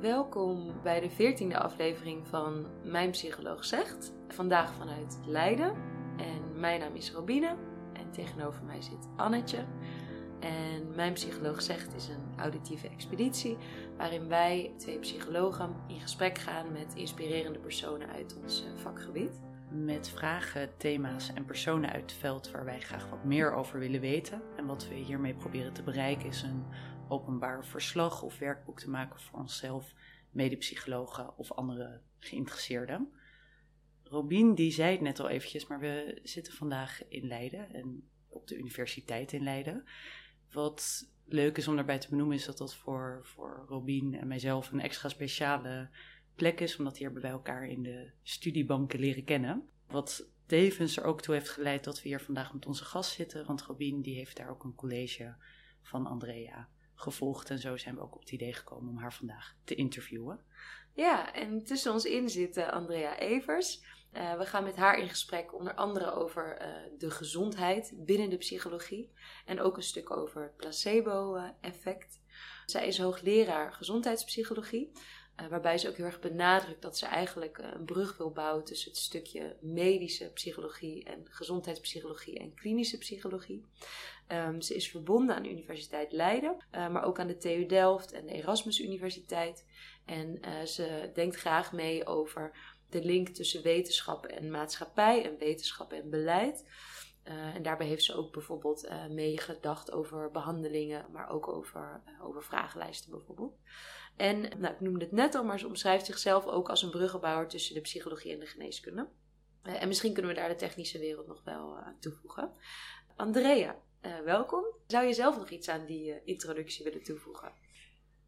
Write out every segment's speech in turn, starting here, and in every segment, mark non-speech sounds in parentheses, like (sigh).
Welkom bij de veertiende aflevering van Mijn Psycholoog Zegt. Vandaag vanuit Leiden. En mijn naam is Robine en tegenover mij zit Annetje. En Mijn Psycholoog Zegt is een auditieve expeditie waarin wij, twee psychologen, in gesprek gaan met inspirerende personen uit ons eh, vakgebied. Met vragen, thema's en personen uit het veld waar wij graag wat meer over willen weten. En wat we hiermee proberen te bereiken is een openbaar verslag of werkboek te maken voor onszelf, medepsychologen of andere geïnteresseerden. Robin die zei het net al eventjes, maar we zitten vandaag in Leiden en op de universiteit in Leiden. Wat leuk is om daarbij te benoemen is dat dat voor, voor Robin en mijzelf een extra speciale plek is, omdat hier bij elkaar in de studiebanken leren kennen. Wat tevens er ook toe heeft geleid dat we hier vandaag met onze gast zitten, want Robin die heeft daar ook een college van Andrea gevolgd en zo zijn we ook op het idee gekomen om haar vandaag te interviewen. Ja, en tussen ons in zit Andrea Evers. Uh, we gaan met haar in gesprek onder andere over uh, de gezondheid binnen de psychologie en ook een stuk over het placebo-effect. Zij is hoogleraar gezondheidspsychologie, waarbij ze ook heel erg benadrukt dat ze eigenlijk een brug wil bouwen tussen het stukje medische psychologie en gezondheidspsychologie en klinische psychologie. Um, ze is verbonden aan de Universiteit Leiden, uh, maar ook aan de TU Delft en de Erasmus Universiteit. En uh, ze denkt graag mee over de link tussen wetenschap en maatschappij en wetenschap en beleid. Uh, en daarbij heeft ze ook bijvoorbeeld meegedacht over behandelingen, maar ook over, over vragenlijsten bijvoorbeeld. En nou, ik noemde het net al, maar ze omschrijft zichzelf ook als een bruggenbouwer tussen de psychologie en de geneeskunde. en misschien kunnen we daar de technische wereld nog wel aan toevoegen. Andrea, uh, welkom. Zou je zelf nog iets aan die introductie willen toevoegen?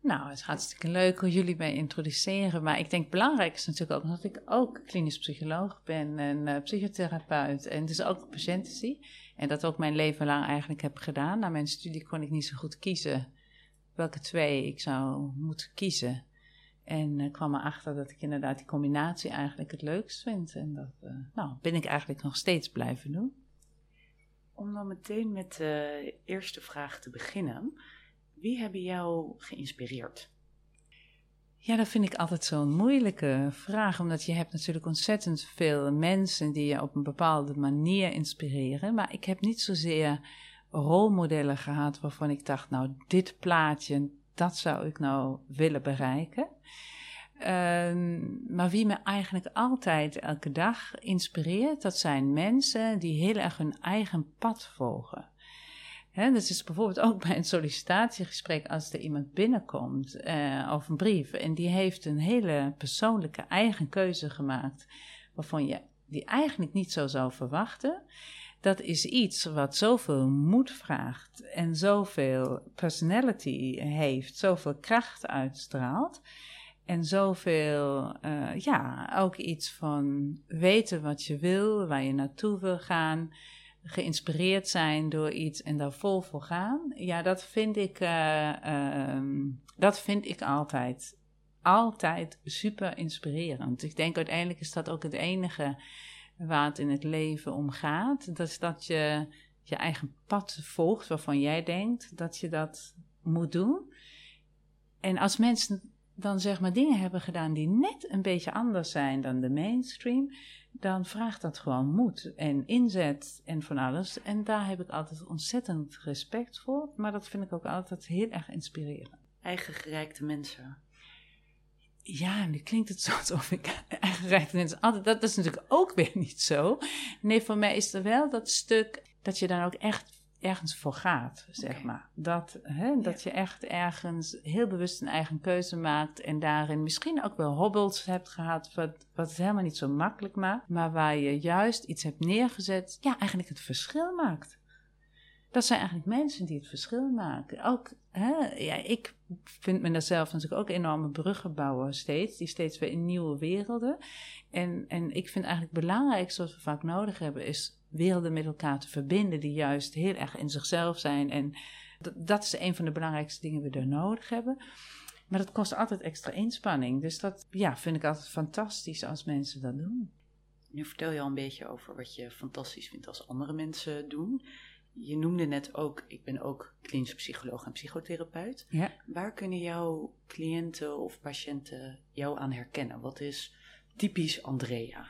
Nou, het is hartstikke leuk hoe jullie mij introduceren. Maar ik denk belangrijk is natuurlijk ook dat ik ook klinisch psycholoog ben en psychotherapeut. En dus ook patiënten zie. En dat ook mijn leven lang eigenlijk heb gedaan. Na mijn studie kon ik niet zo goed kiezen welke twee ik zou moeten kiezen. En uh, kwam erachter dat ik inderdaad die combinatie eigenlijk het leukst vind. En dat nou, ben ik eigenlijk nog steeds blijven doen. Om dan meteen met de eerste vraag te beginnen. Wie hebben jou geïnspireerd? Ja, dat vind ik altijd zo'n moeilijke vraag, omdat je hebt natuurlijk ontzettend veel mensen die je op een bepaalde manier inspireren. Maar ik heb niet zozeer rolmodellen gehad waarvan ik dacht, nou, dit plaatje, dat zou ik nou willen bereiken. Um, maar wie me eigenlijk altijd elke dag inspireert, dat zijn mensen die heel erg hun eigen pad volgen. He, dat is bijvoorbeeld ook bij een sollicitatiegesprek als er iemand binnenkomt uh, of een brief en die heeft een hele persoonlijke eigen keuze gemaakt waarvan je die eigenlijk niet zo zou verwachten. Dat is iets wat zoveel moed vraagt en zoveel personality heeft, zoveel kracht uitstraalt. En zoveel, uh, ja, ook iets van weten wat je wil, waar je naartoe wil gaan, geïnspireerd zijn door iets en daar vol voor gaan. Ja, dat vind ik, uh, uh, dat vind ik altijd, altijd super inspirerend. Ik denk uiteindelijk is dat ook het enige waar het in het leven om gaat. Dat is dat je je eigen pad volgt waarvan jij denkt dat je dat moet doen. En als mensen dan zeg maar dingen hebben gedaan die net een beetje anders zijn dan de mainstream, dan vraagt dat gewoon moed en inzet en van alles. En daar heb ik altijd ontzettend respect voor, maar dat vind ik ook altijd heel erg inspirerend. Eigen gereikte mensen. Ja, nu klinkt het (laughs) zo alsof ik eigen gereikte mensen altijd. Dat is natuurlijk ook weer (laughs) niet zo. Nee, voor mij is er wel dat stuk dat je dan ook echt ergens voor gaat, zeg maar. Dat, hè, dat je echt ergens heel bewust een eigen keuze maakt en daarin misschien ook wel hobbels hebt gehad, wat, wat het helemaal niet zo makkelijk maakt, maar waar je juist iets hebt neergezet, ja, eigenlijk het verschil maakt. Dat zijn eigenlijk mensen die het verschil maken. Ook, hè, ja, ik vind me daar zelf natuurlijk ook enorme bruggen bouwen steeds, die steeds weer in nieuwe werelden. En, en ik vind eigenlijk het belangrijkste wat we vaak nodig hebben, is werelden met elkaar te verbinden die juist heel erg in zichzelf zijn. En dat, is een van de belangrijkste dingen die we er nodig hebben. Maar dat kost altijd extra inspanning. Dus dat ja, vind ik altijd fantastisch als mensen dat doen. Nu vertel je al een beetje over wat je fantastisch vindt als andere mensen doen. Je noemde net ook, ik ben ook klinisch psycholoog en psychotherapeut. Ja. Waar kunnen jouw cliënten of patiënten jou aan herkennen? Wat is typisch Andrea?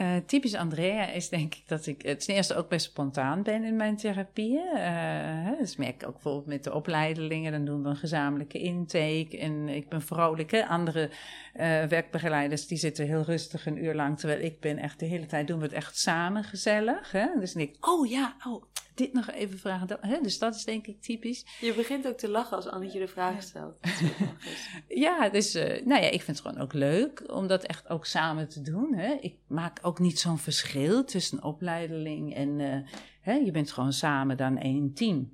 Uh, typisch Andrea is denk ik dat ik het eerste ook best spontaan ben in mijn therapieën. Uh, dus merk ik ook bijvoorbeeld met de opleidelingen, dan doen we een gezamenlijke intake. En ik ben vrolijk. Hè? Andere uh, werkbegeleiders die zitten heel rustig een uur lang, terwijl ik ben echt de hele tijd doen we het echt samen gezellig. Hè? Dus denk ik, oh ja, oh, dit nog even vragen. Dat, hè? Dus dat is denk ik typisch. Je begint ook te lachen als Annetje de vraag stelt. (laughs) ja, dus nou ja, ik vind het gewoon ook leuk om dat echt ook samen te doen. Hè? Ik maak ook niet zo'n verschil tussen opleideling en uh, hè, je bent gewoon samen dan één team.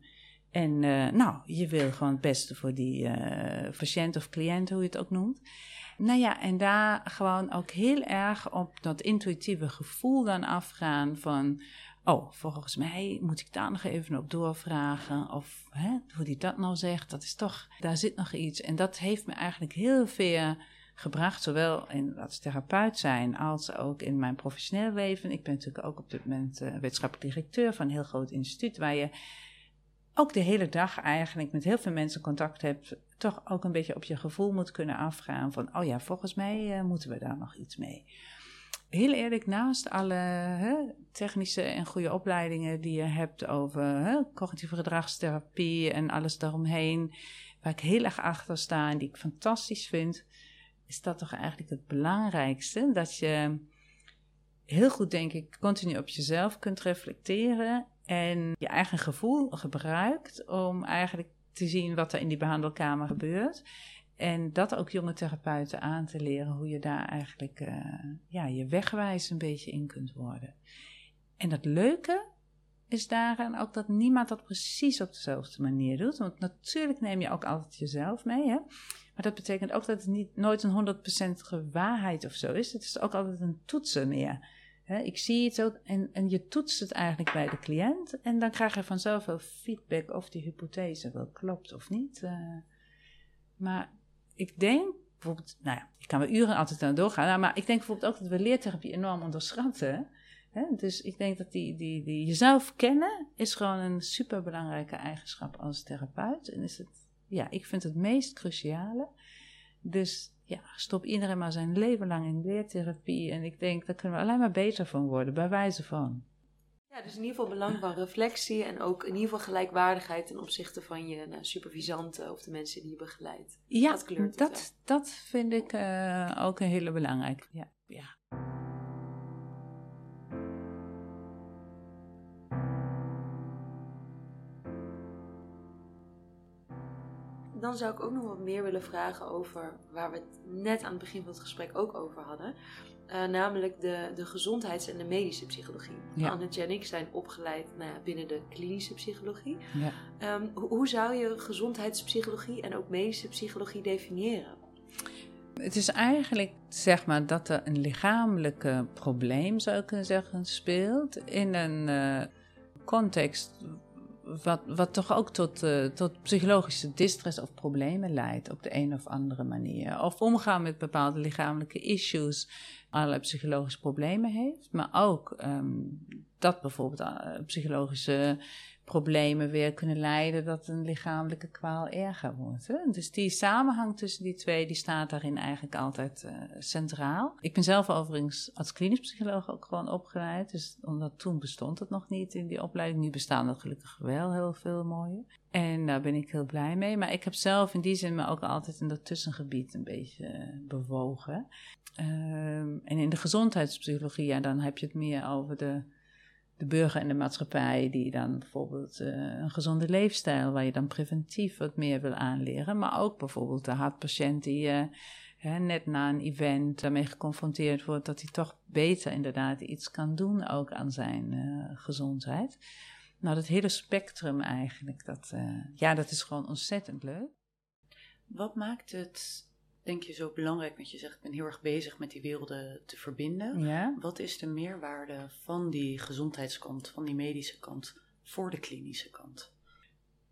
En uh, nou, je wil gewoon het beste voor die patiënt of cliënt, hoe je het ook noemt. Nou ja, en daar gewoon ook heel erg op dat intuïtieve gevoel dan afgaan van... Oh, volgens mij moet ik daar nog even op doorvragen. Of hè, hoe die dat nou zegt, dat is toch, daar zit nog iets. En dat heeft me eigenlijk heel veel gebracht, zowel in als therapeut zijn als ook in mijn professioneel leven. Ik ben natuurlijk ook op dit moment uh, wetenschappelijk directeur van een heel groot instituut waar je ook de hele dag eigenlijk met heel veel mensen contact hebt, toch ook een beetje op je gevoel moet kunnen afgaan van, oh ja, volgens mij uh, moeten we daar nog iets mee. Heel eerlijk, naast alle hè, technische en goede opleidingen die je hebt over hè, cognitieve gedragstherapie en alles daaromheen, waar ik heel erg achter sta en die ik fantastisch vind, is dat toch eigenlijk het belangrijkste. Dat je heel goed, denk ik, continu op jezelf kunt reflecteren en je eigen gevoel gebruikt om eigenlijk te zien wat er in die behandelkamer gebeurt. En dat ook jonge therapeuten aan te leren hoe je daar eigenlijk uh, ja, je wegwijs een beetje in kunt worden. En dat leuke is daaraan ook dat niemand dat precies op dezelfde manier doet. Want natuurlijk neem je ook altijd jezelf mee. Hè? Maar dat betekent ook dat het niet, nooit een 100% waarheid of zo is. Het is ook altijd een toetsen meer. ik zie iets ook en, en je toetst het eigenlijk bij de cliënt. En dan krijg je vanzelf wel feedback of die hypothese wel klopt of niet. Uh, maar ik denk bijvoorbeeld, nou ja, ik kan wel uren altijd aan doorgaan. maar ik denk bijvoorbeeld ook dat we leertherapie enorm onderschatten. Dus ik denk dat die, die, die jezelf kennen is gewoon een superbelangrijke eigenschap als therapeut. En is het ja, ik vind het meest cruciale. Dus ja, stop iedereen maar zijn leven lang in leertherapie. En ik denk, daar kunnen we alleen maar beter van worden, bij wijze van. Ja, dus in ieder geval belang van reflectie en ook in ieder geval gelijkwaardigheid ten opzichte van je nou, supervisanten of de mensen die je begeleidt. Ja, dat, dat, dat, vind ik uh, ook een hele belangrijke. Ja, ja. dan zou ik ook nog wat meer willen vragen over waar we het net aan het begin van het gesprek ook over hadden. Uh, namelijk de, de gezondheids- en de medische psychologie. Ja. Annetje en ik zijn opgeleid nou ja, binnen de klinische psychologie. Ja. Um, hoe zou je gezondheidspsychologie en ook medische psychologie definiëren? Het is eigenlijk, zeg maar, dat er een lichamelijke probleem, zou ik kunnen zeggen, speelt in een uh, context wat, wat toch ook tot, uh, tot psychologische distress of problemen leidt op de een of andere manier. Of omgaan met bepaalde lichamelijke issues, allerlei psychologische problemen heeft. Maar ook um, dat bijvoorbeeld uh, psychologische problemen weer kunnen leiden dat een lichamelijke kwaal erger wordt. Hè? Dus die samenhang tussen die twee, die staat daarin eigenlijk altijd uh, centraal. Ik ben zelf overigens als klinisch psycholoog ook gewoon opgeleid, dus omdat toen bestond het nog niet in die opleiding. Nu bestaan er gelukkig wel heel veel mooie. En daar ben ik heel blij mee. Maar ik heb zelf in die zin me ook altijd in dat tussengebied een beetje uh, bewogen. Um, en in de gezondheidspsychologie, ja, dan heb je het meer over de de burger en de maatschappij die dan bijvoorbeeld uh, een gezonde leefstijl, waar je dan preventief wat meer wil aanleren, maar ook bijvoorbeeld de hartpatiënt die uh, hè, net na een event daarmee geconfronteerd wordt dat hij toch beter inderdaad iets kan doen ook aan zijn uh, gezondheid. Nou, dat hele spectrum eigenlijk, dat, ja, dat is gewoon ontzettend leuk. Wat maakt het denk je zo belangrijk dat je zegt, ik ben heel erg bezig met die werelden te verbinden. Ja. Wat is de meerwaarde van die gezondheidskant, van die medische kant, voor de klinische kant?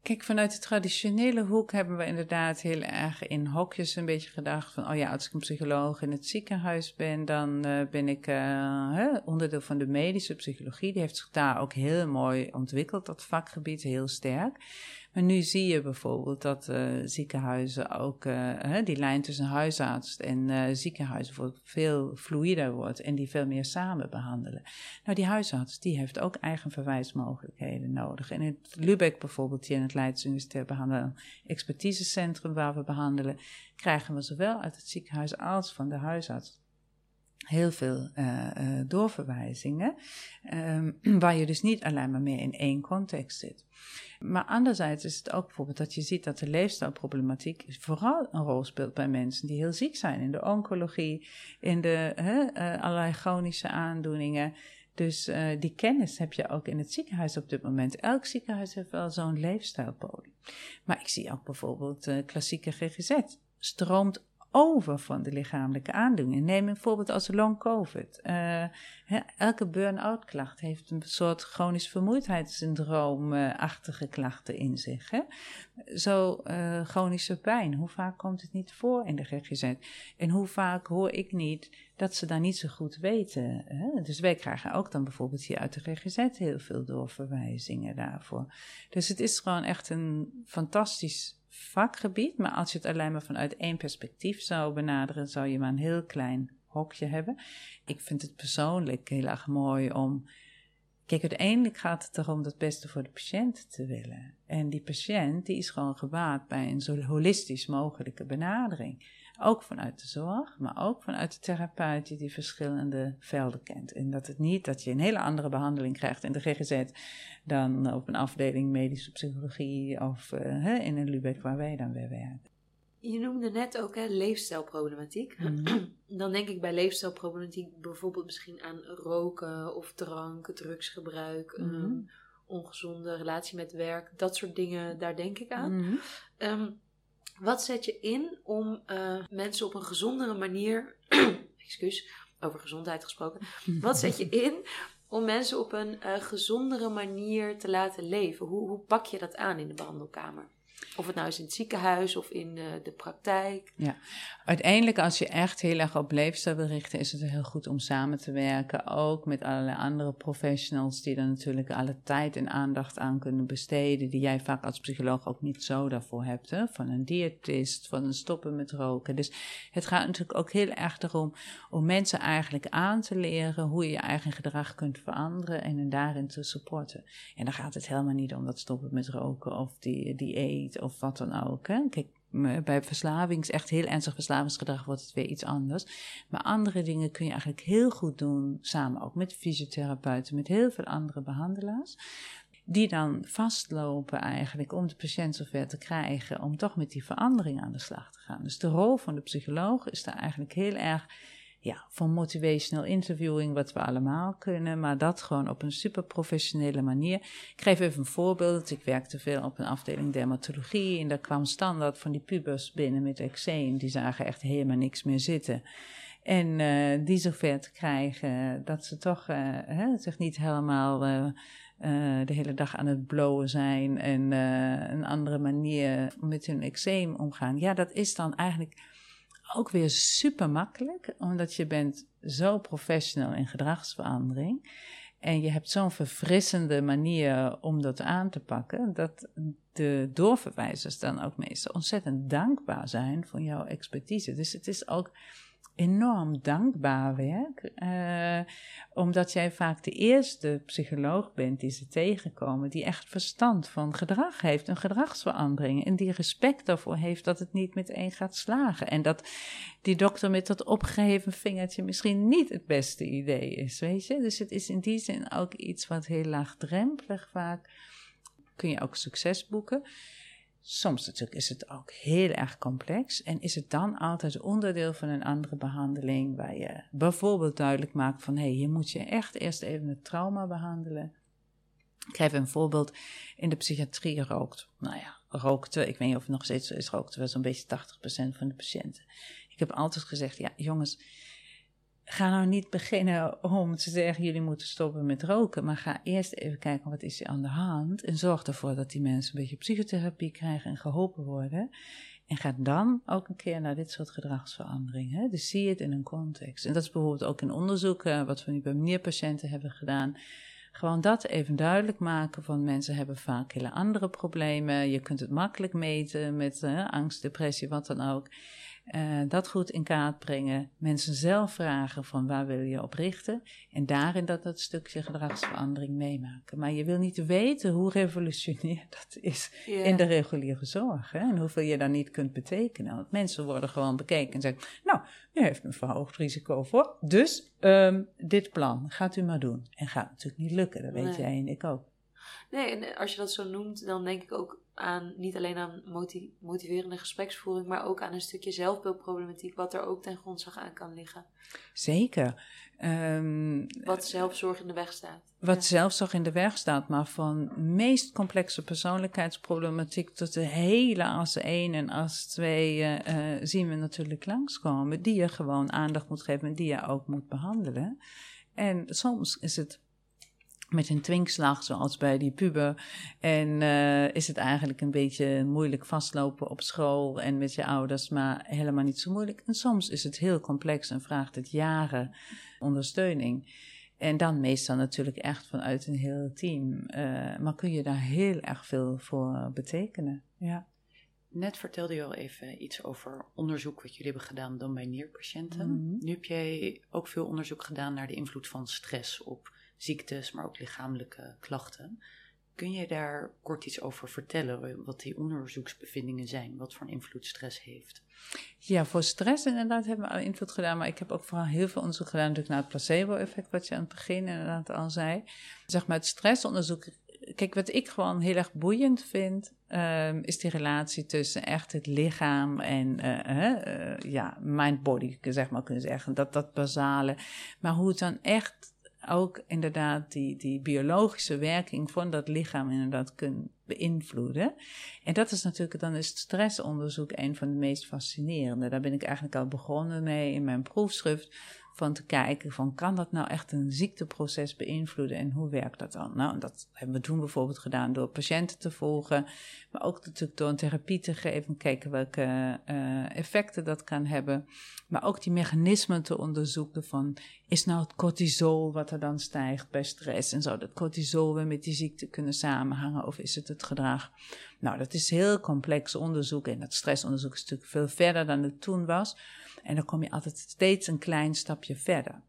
Kijk, vanuit de traditionele hoek hebben we inderdaad heel erg in hokjes een beetje gedacht van, oh ja, als ik een psycholoog in het ziekenhuis ben, dan uh, ben ik uh, onderdeel van de medische psychologie. Die heeft zich daar ook heel mooi ontwikkeld, dat vakgebied, heel sterk. Maar nu zie je bijvoorbeeld dat uh, ziekenhuizen ook, uh, die lijn tussen huisarts en uh, ziekenhuizen veel fluider wordt en die veel meer samen behandelen. Nou, die huisarts die heeft ook eigen verwijsmogelijkheden nodig. En in Lübeck bijvoorbeeld, hier in het Leids Universitair behandelen, expertisecentrum waar we behandelen, krijgen we zowel uit het ziekenhuis als van de huisarts heel veel uh, uh, doorverwijzingen, um, (clears throat) waar je dus niet alleen maar meer in één context zit. Maar anderzijds is het ook bijvoorbeeld dat je ziet dat de leefstijlproblematiek vooral een rol speelt bij mensen die heel ziek zijn. In de oncologie, in de uh, allerlei chronische aandoeningen. Dus die kennis heb je ook in het ziekenhuis op dit moment. Elk ziekenhuis heeft wel zo'n leefstijlpolie. Maar ik zie ook bijvoorbeeld klassieke GGZ. Stroomt over van de lichamelijke aandoeningen. Neem een voorbeeld als long covid. Uh, elke burn-out klacht heeft een soort chronisch vermoeidheidssyndroom-achtige klachten in zich. Zo uh, chronische pijn, hoe vaak komt het niet voor in de GGZ? En hoe vaak hoor ik niet dat ze daar niet zo goed weten. Dus wij krijgen ook dan bijvoorbeeld hier uit de GGZ heel veel doorverwijzingen daarvoor. Dus het is gewoon echt een fantastisch vakgebied, maar als je het alleen maar vanuit één perspectief zou benaderen, zou je maar een heel klein hokje hebben. Ik vind het persoonlijk heel erg mooi om. Kijk, uiteindelijk gaat het erom het beste voor de patiënt te willen. En die patiënt die is gewoon gebaat bij een zo holistisch mogelijke benadering. Ook vanuit de zorg, maar ook vanuit de therapeut die die verschillende velden kent. En dat het niet dat je een hele andere behandeling krijgt in de GGZ dan op een afdeling medische psychologie of uh, in een Lubeck waar wij dan weer werken. Je noemde net ook hè, leefstijlproblematiek. Mm. (clears throat) Dan denk ik bij leefstijlproblematiek bijvoorbeeld misschien aan roken of drank, drugsgebruik, mm. um, ongezonde relatie met werk, dat soort dingen, daar denk ik aan. Mm. Um, wat zet je in om uh, mensen op een gezondere manier, (clears throat) excuus, over gezondheid gesproken, (laughs) wat zet je in om mensen op een uh, gezondere manier te laten leven? Hoe, hoe pak je dat aan in de behandelkamer? Of het nou is in het ziekenhuis of in uh, de praktijk. Ja, uiteindelijk als je echt heel erg op leefstijl wil richten, is het heel goed om samen te werken. Ook met allerlei andere professionals die er natuurlijk alle tijd en aandacht aan kunnen besteden. Die jij vaak als psycholoog ook niet zo daarvoor hebt. Hè? Van een diëtist, van een stoppen met roken. Dus het gaat natuurlijk ook heel erg erom om mensen eigenlijk aan te leren hoe je je eigen gedrag kunt veranderen en hen daarin te supporten. En dan gaat het helemaal niet om dat stoppen met roken of die dieet of wat dan ook. Hè? Kijk, bij verslavings, echt heel ernstig verslavingsgedrag wordt het weer iets anders. Maar andere dingen kun je eigenlijk heel goed doen, samen ook met fysiotherapeuten, met heel veel andere behandelaars. Die dan vastlopen eigenlijk om de patiënt zover te krijgen om toch met die verandering aan de slag te gaan. Dus de rol van de psycholoog is daar eigenlijk heel erg ja, van motivational interviewing, wat we allemaal kunnen, maar dat gewoon op een super professionele manier. Ik geef even een voorbeeld. Ik werkte veel op een afdeling dermatologie en daar kwam standaard van die pubers binnen met eczeem. Die zagen echt helemaal niks meer zitten. En uh, die zover te krijgen dat ze toch uh, hè, zich niet helemaal uh, de hele dag aan het blowen zijn en een andere manier met hun eczeem omgaan. Ja, dat is dan eigenlijk ook weer super makkelijk, omdat je bent zo professional in gedragsverandering. En je hebt zo'n verfrissende manier om dat aan te pakken, dat de doorverwijzers dan ook meestal ontzettend dankbaar zijn voor jouw expertise. Dus het is ook enorm dankbaar werk, uh, omdat jij vaak de eerste psycholoog bent die ze tegenkomen, die echt verstand van gedrag heeft, een gedragsverandering, en die respect daarvoor heeft dat het niet meteen gaat slagen. En dat die dokter met dat opgeheven vingertje misschien niet het beste idee is, weet je. Dus het is in die zin ook iets wat heel laagdrempelig vaak, kun je ook succes boeken. Soms natuurlijk is het ook heel erg complex en is het dan altijd onderdeel van een andere behandeling waar je bijvoorbeeld duidelijk maakt van hé, hey, hier moet je echt eerst even het trauma behandelen. Ik geef een voorbeeld, in de psychiatrie rookt, nou ja, rookte, ik weet niet of het nog steeds is, rookte wel zo'n beetje 80% van de patiënten. Ik heb altijd gezegd, ja jongens, ga nou niet beginnen om te zeggen: jullie moeten stoppen met roken. Maar ga eerst even kijken wat is er aan de hand. En zorg ervoor dat die mensen een beetje psychotherapie krijgen en geholpen worden. En ga dan ook een keer naar dit soort gedragsveranderingen. Dus zie het in een context. En dat is bijvoorbeeld ook in onderzoek, uh, wat we nu bij meneerpatiënten hebben gedaan. Gewoon dat even duidelijk maken van mensen hebben vaak hele andere problemen. Je kunt het makkelijk meten met uh, angst, depressie, wat dan ook. Uh, dat goed in kaart brengen. Mensen zelf vragen van waar wil je op richten. En daarin dat dat stukje gedragsverandering meemaken. Maar je wil niet weten hoe revolutionair (laughs) dat is in de reguliere zorg. Hè? En hoeveel je daar niet kunt betekenen. Want mensen worden gewoon bekeken en zeggen... Nou, u heeft een verhoogd risico voor. Dus um, dit plan gaat u maar doen. En gaat natuurlijk niet lukken. Dat weet jij en ik ook. Nee, en als je dat zo noemt, dan denk ik ook aan niet alleen aan motiverende gespreksvoering, maar ook aan een stukje zelfbeeldproblematiek, wat er ook ten grondslag aan kan liggen. Zeker. Um, wat zelfzorg in de weg staat. Wat ja. zelfzorg in de weg staat, maar van meest complexe persoonlijkheidsproblematiek tot de hele as 1 en as 2 uh, uh, zien we natuurlijk langskomen, die je gewoon aandacht moet geven en die je ook moet behandelen. En soms is het met een twinkslag, zoals bij die puber. En uh, is het eigenlijk een beetje moeilijk vastlopen op school en met je ouders, maar helemaal niet zo moeilijk. En soms is het heel complex en vraagt het jaren ondersteuning. En dan meestal natuurlijk echt vanuit een heel team. Uh, maar kun je daar heel erg veel voor betekenen. Ja. Net vertelde je al even iets over onderzoek wat jullie hebben gedaan dan bij nierpatiënten. Mm -hmm. Nu heb jij ook veel onderzoek gedaan naar de invloed van stress op ziektes, maar ook lichamelijke klachten. Kun je daar kort iets over vertellen, wat die onderzoeksbevindingen zijn, wat voor invloed stress heeft? Ja, voor stress inderdaad hebben we al invloed gedaan, maar ik heb ook vooral heel veel onderzoek gedaan natuurlijk naar het placebo-effect, wat je aan het begin inderdaad al zei. Zeg maar het stressonderzoek, kijk wat ik gewoon heel erg boeiend vind, um, is die relatie tussen echt het lichaam en uh, ja, mind-body, zeg maar kunnen zeggen, dat, dat basale, maar hoe het dan echt ook inderdaad die, die biologische werking van dat lichaam inderdaad kunnen beïnvloeden. En dat is natuurlijk, dan is stressonderzoek een van de meest fascinerende. Daar ben ik eigenlijk al begonnen mee in mijn proefschrift van te kijken van kan dat nou echt een ziekteproces beïnvloeden en hoe werkt dat dan? Nou, dat hebben we toen bijvoorbeeld gedaan door patiënten te volgen, maar ook natuurlijk door een therapie te geven, kijken welke uh, effecten dat kan hebben, maar ook die mechanismen te onderzoeken van is nou het cortisol wat er dan stijgt bij stress en zou dat cortisol weer met die ziekte kunnen samenhangen of is het het gedrag? Nou, dat is heel complex onderzoek en dat stressonderzoek is natuurlijk veel verder dan het toen was. En dan kom je altijd steeds een klein stapje verder.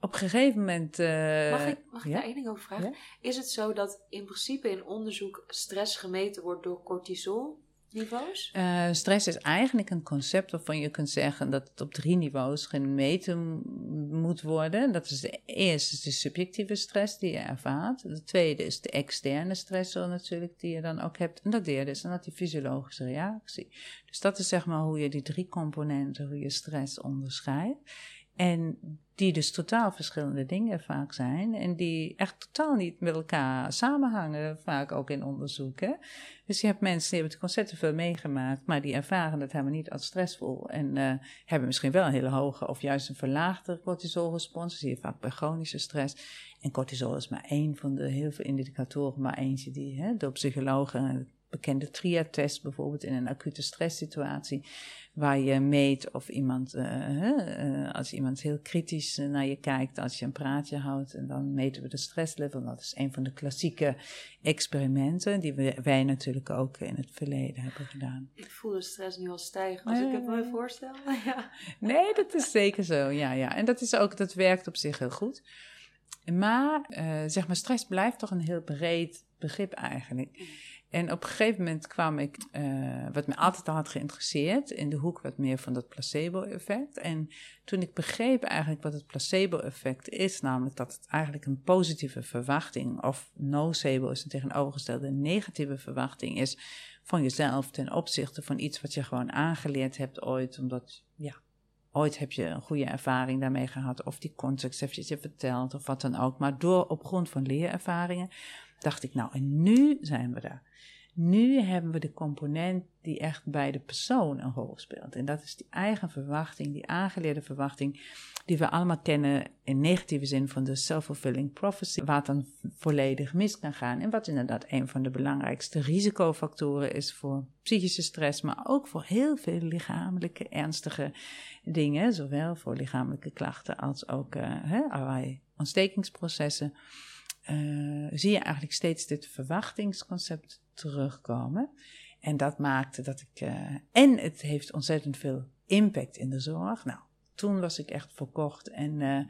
Op een gegeven moment. Uh, mag ik, mag ik daar één ding over vragen? Is het zo dat in principe in onderzoek stress gemeten wordt door cortisol? Niveaus? Uh, stress is eigenlijk een concept waarvan je kunt zeggen dat het op drie niveaus gemeten moet worden. Dat is de eerste is de subjectieve stress die je ervaart. De tweede is de externe stressor natuurlijk die je dan ook hebt. En de derde is dan dat die fysiologische reactie. Dus dat is zeg maar hoe je die drie componenten, hoe je stress onderscheidt. En die dus totaal verschillende dingen vaak zijn en die echt totaal niet met elkaar samenhangen, vaak ook in onderzoeken. Dus je hebt mensen die hebben het ontzettend veel meegemaakt, maar die ervaren het helemaal niet als stressvol en uh, hebben misschien wel een hele hoge of juist een verlaagde cortisolrespons. Dat zie je vaak bij chronische stress. En cortisol is maar één van de heel veel indicatoren, maar eentje die hè, door psychologen bekende TRIA-test bijvoorbeeld in een acute stresssituatie, waar je meet of iemand, uh, uh, als iemand heel kritisch naar je kijkt, als je een praatje houdt, en dan meten we de stresslevel. Dat is een van de klassieke experimenten die we, wij natuurlijk ook in het verleden hebben gedaan. Ik voel de stress nu al stijgen als ik het me voorstel. (laughs) ja. Nee, dat is zeker zo, ja, ja. En dat is ook, dat werkt op zich heel goed. Maar, uh, zeg maar, stress blijft toch een heel breed begrip eigenlijk. En op een gegeven moment kwam ik, uh, wat me altijd al had geïnteresseerd, in de hoek wat meer van dat placebo-effect. En toen ik begreep eigenlijk wat het placebo-effect is, namelijk dat het eigenlijk een positieve verwachting, of nocebo is een tegenovergestelde negatieve verwachting is van jezelf ten opzichte van iets wat je gewoon aangeleerd hebt ooit, omdat, ja, ooit heb je een goede ervaring daarmee gehad, of die context heeft je verteld, of wat dan ook. Maar door op grond van leerervaringen dacht ik, nou, en nu zijn we daar. Nu hebben we de component die echt bij de persoon een rol speelt. En dat is die eigen verwachting, die aangeleerde verwachting, die we allemaal kennen in negatieve zin van de self-fulfilling prophecy, het dan volledig mis kan gaan. En wat inderdaad een van de belangrijkste risicofactoren is voor psychische stress, maar ook voor heel veel lichamelijke ernstige dingen, zowel voor lichamelijke klachten als ook hè, allerlei ontstekingsprocessen. Uh, zie je eigenlijk steeds dit verwachtingsconcept terugkomen. En dat maakte dat ik. Uh, en het heeft ontzettend veel impact in de zorg. Nou, toen was ik echt verkocht. En uh,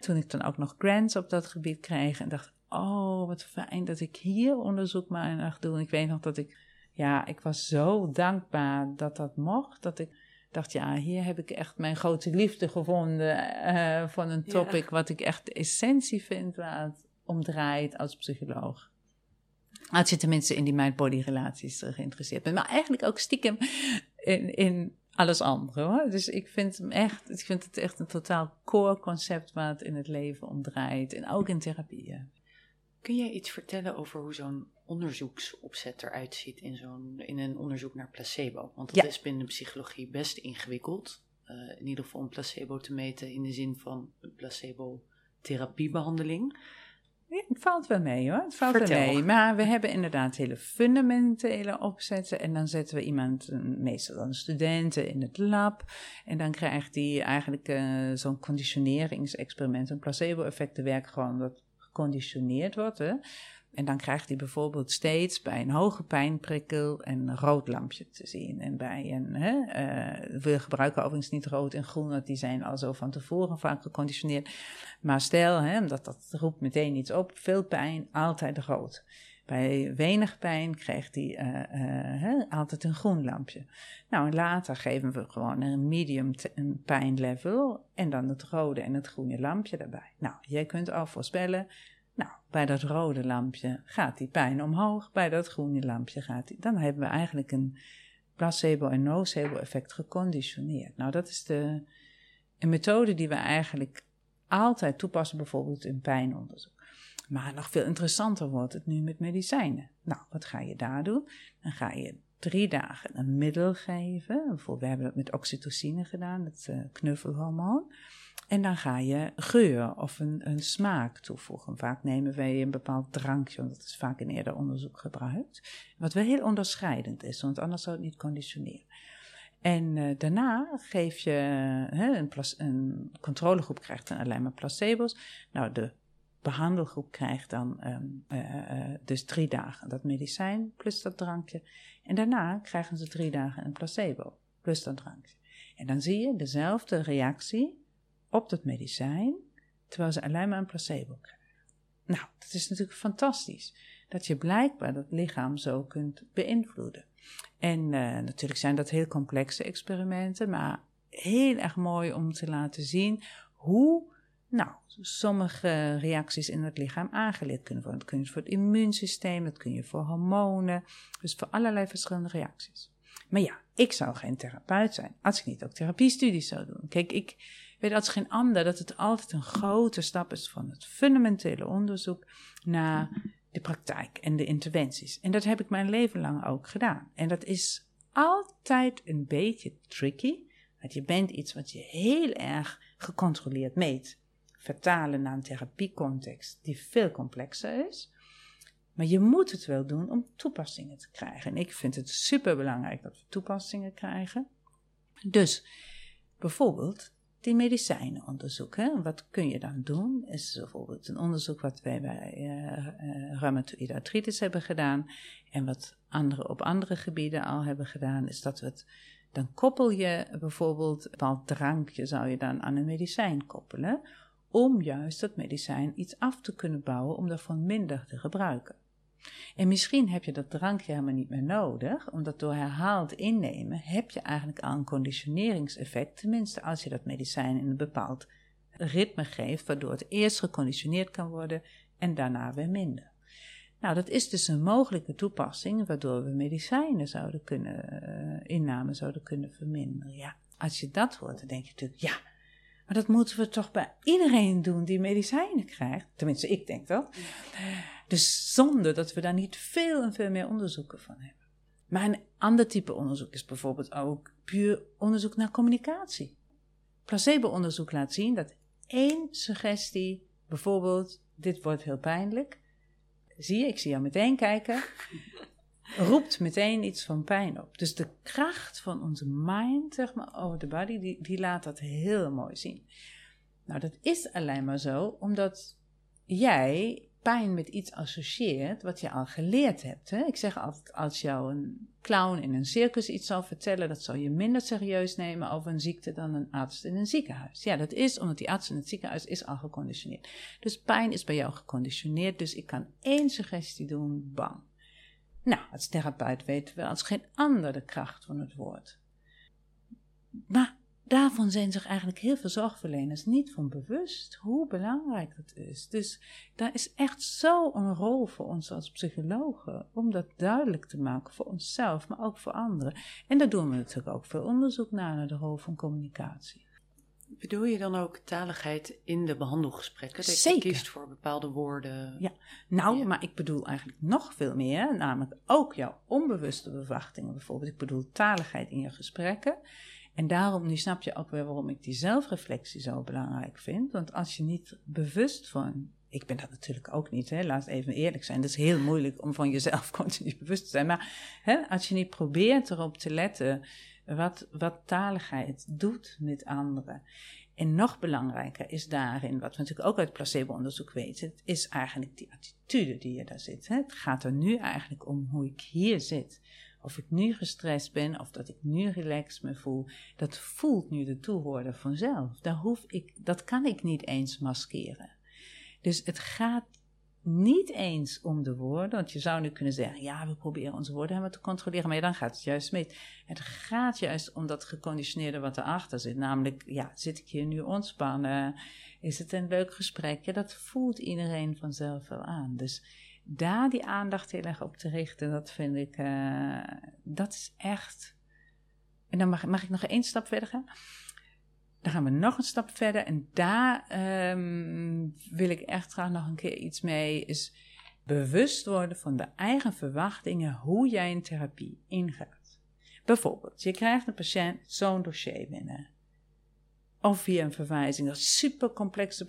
toen ik dan ook nog grants op dat gebied kreeg. En dacht: Oh, wat fijn dat ik hier onderzoek maar mag doen. Ik weet nog dat ik. Ja, ik was zo dankbaar dat dat mocht. Dat ik dacht, ja, hier heb ik echt mijn grote liefde gevonden van een topic wat ik echt de essentie vind waar het om draait als psycholoog. Als je tenminste in die mind-body relaties geïnteresseerd bent. Maar eigenlijk ook stiekem in, in alles andere hoor. Dus ik vind, hem echt, ik vind het echt een totaal core concept waar het in het leven om draait. En ook in therapieën. Kun jij iets vertellen over hoe zo'n onderzoeksopzet eruit ziet in, zo'n, in een onderzoek naar placebo? Want dat is binnen de psychologie best ingewikkeld. Uh, in ieder geval om placebo te meten in de zin van placebo-therapiebehandeling. Ja, het valt wel mee hoor. Het valt wel mee. Maar we hebben inderdaad hele fundamentele opzetten. En dan zetten we iemand, meestal dan studenten, in het lab. En dan krijgt die eigenlijk uh, zo'n conditioneringsexperiment. Een placebo-effect werkt gewoon dat geconditioneerd wordt. Hè? En dan krijgt hij bijvoorbeeld steeds bij een hoge pijnprikkel een rood lampje te zien. En bij een, hè, uh, we gebruiken overigens niet rood en groen, want die zijn al zo van tevoren vaak geconditioneerd. Maar stel, hè, dat roept meteen iets op, veel pijn, altijd rood. Bij weinig pijn krijgt hij uh, uh, altijd een groen lampje. Nou, en later geven we gewoon een medium een pijnlevel en dan het rode en het groene lampje daarbij. Nou, jij kunt al voorspellen nou, bij dat rode lampje gaat die pijn omhoog, bij dat groene lampje gaat die. Dan hebben we eigenlijk een placebo- en nocebo-effect geconditioneerd. Nou, dat is de, een methode die we eigenlijk altijd toepassen, bijvoorbeeld in pijnonderzoek. Maar nog veel interessanter wordt het nu met medicijnen. Nou, wat ga je daar doen? Dan ga je drie dagen een middel geven. Bijvoorbeeld, we hebben dat met oxytocine gedaan, het uh, knuffelhormoon. En dan ga je geur of een, een smaak toevoegen. Vaak nemen wij een bepaald drankje, want dat is vaak in eerder onderzoek gebruikt. Wat wel heel onderscheidend is, want anders zou het niet conditioneren. En uh, daarna geef je hè, een, een, controlegroep krijgt dan alleen maar placebo's. Nou, de behandelgroep krijgt dan um, uh, uh, dus drie dagen dat medicijn plus dat drankje. En daarna krijgen ze drie dagen een placebo plus dat drankje. En dan zie je dezelfde reactie op dat medicijn, terwijl ze alleen maar een placebo krijgen. Nou, dat is natuurlijk fantastisch. Dat je blijkbaar dat lichaam zo kunt beïnvloeden. En uh, natuurlijk zijn dat heel complexe experimenten, maar heel erg mooi om te laten zien hoe nou, sommige reacties in het lichaam aangeleerd kunnen worden. Dat kun je voor het immuunsysteem, dat kun je voor hormonen, dus voor allerlei verschillende reacties. Maar ja, ik zou geen therapeut zijn als ik niet ook therapiestudies zou doen. Kijk, ik weet als geen ander dat het altijd een grote stap is van het fundamentele onderzoek naar de praktijk en de interventies. En dat heb ik mijn leven lang ook gedaan. En dat is altijd een beetje tricky, want je bent iets wat je heel erg gecontroleerd meet. Vertalen naar een therapiecontext die veel complexer is. Maar je moet het wel doen om toepassingen te krijgen. En ik vind het super belangrijk dat we toepassingen krijgen. Dus bijvoorbeeld die medicijnen onderzoeken. Wat kun je dan doen? Is bijvoorbeeld een onderzoek wat wij bij uh, hebben gedaan. En wat anderen op andere gebieden al hebben gedaan, is dat we het. Dan koppel je bijvoorbeeld een bepaald drankje, zou je dan aan een medicijn koppelen. Om juist dat medicijn iets af te kunnen bouwen, om daarvan minder te gebruiken. En misschien heb je dat drankje helemaal niet meer nodig, omdat door herhaald innemen heb je eigenlijk al een conditioneringseffect, tenminste als je dat medicijn in een bepaald ritme geeft, waardoor het eerst geconditioneerd kan worden en daarna weer minder. Nou, dat is dus een mogelijke toepassing waardoor we medicijnen zouden kunnen, uh, inname zouden kunnen verminderen. Ja, als je dat hoort, dan denk je natuurlijk, ja, Maar dat moeten we toch bij iedereen doen die medicijnen krijgt. Tenminste, ik denk dat. Dus zonder dat we daar niet veel en veel meer onderzoeken van hebben. Maar een ander type onderzoek is bijvoorbeeld ook puur onderzoek naar communicatie. Placebo-onderzoek laat zien dat één suggestie, bijvoorbeeld dit wordt heel pijnlijk, zie je, ik zie jou meteen kijken, roept meteen iets van pijn op. Dus de kracht van onze mind, zeg maar, over de body, die, die laat dat heel mooi zien. Nou, dat is alleen maar zo omdat jij pijn met iets associeert wat je al geleerd hebt. Hè? Ik zeg altijd, als jou een clown in een circus iets zal vertellen, dat zal je minder serieus nemen over een ziekte dan een arts in een ziekenhuis. Ja, dat is omdat die arts in het ziekenhuis is al geconditioneerd. Dus pijn is bij jou geconditioneerd, dus ik kan één suggestie doen, bang. Nou, als therapeut weten we als geen ander de kracht van het woord. Maar daarvan zijn zich eigenlijk heel veel zorgverleners niet van bewust hoe belangrijk dat is. Dus daar is echt zo een rol voor ons als psychologen om dat duidelijk te maken voor onszelf, maar ook voor anderen. En daar doen we natuurlijk ook veel onderzoek naar, naar de rol van communicatie. Bedoel je dan ook taligheid in de behandelgesprekken? Dat Zeker. je kiest voor bepaalde woorden? Ja, nou, Ja. maar ik bedoel eigenlijk nog veel meer, namelijk ook jouw onbewuste verwachtingen bijvoorbeeld. Ik bedoel taligheid in je gesprekken. En daarom, nu snap je ook weer waarom ik die zelfreflectie zo belangrijk vind. Want als je niet bewust van, ik ben dat natuurlijk ook niet, hè, laat even eerlijk zijn. Het is heel moeilijk om van jezelf (laughs) continu bewust te zijn. Maar hè, als je niet probeert erop te letten wat, wat taligheid doet met anderen. En nog belangrijker is daarin, wat we natuurlijk ook uit placebo-onderzoek weten, het is eigenlijk die attitude die je daar zit. Hè? Het gaat er nu eigenlijk om hoe ik hier zit. Of ik nu gestrest ben, of dat ik nu relaxed me voel, dat voelt nu de toehoorder vanzelf. Daar hoef ik, dat kan ik niet eens maskeren. Dus het gaat niet eens om de woorden, want je zou nu kunnen zeggen, ja, we proberen onze woorden helemaal te controleren, maar dan gaat het juist mee. Het gaat juist om dat geconditioneerde wat erachter zit, namelijk, ja, zit ik hier nu ontspannen? Is het een leuk gesprek? Ja, dat voelt iedereen vanzelf wel aan. Dus daar die aandacht heel erg op te richten, dat vind ik, uh, dat is echt. En dan mag, mag ik nog één stap verder gaan? Dan gaan we nog een stap verder en daar um, wil ik echt graag nog een keer iets mee. Is bewust worden van de eigen verwachtingen, hoe jij in therapie ingaat. Bijvoorbeeld, je krijgt een patiënt zo'n dossier binnen. Of via een verwijzing, dat is super complex.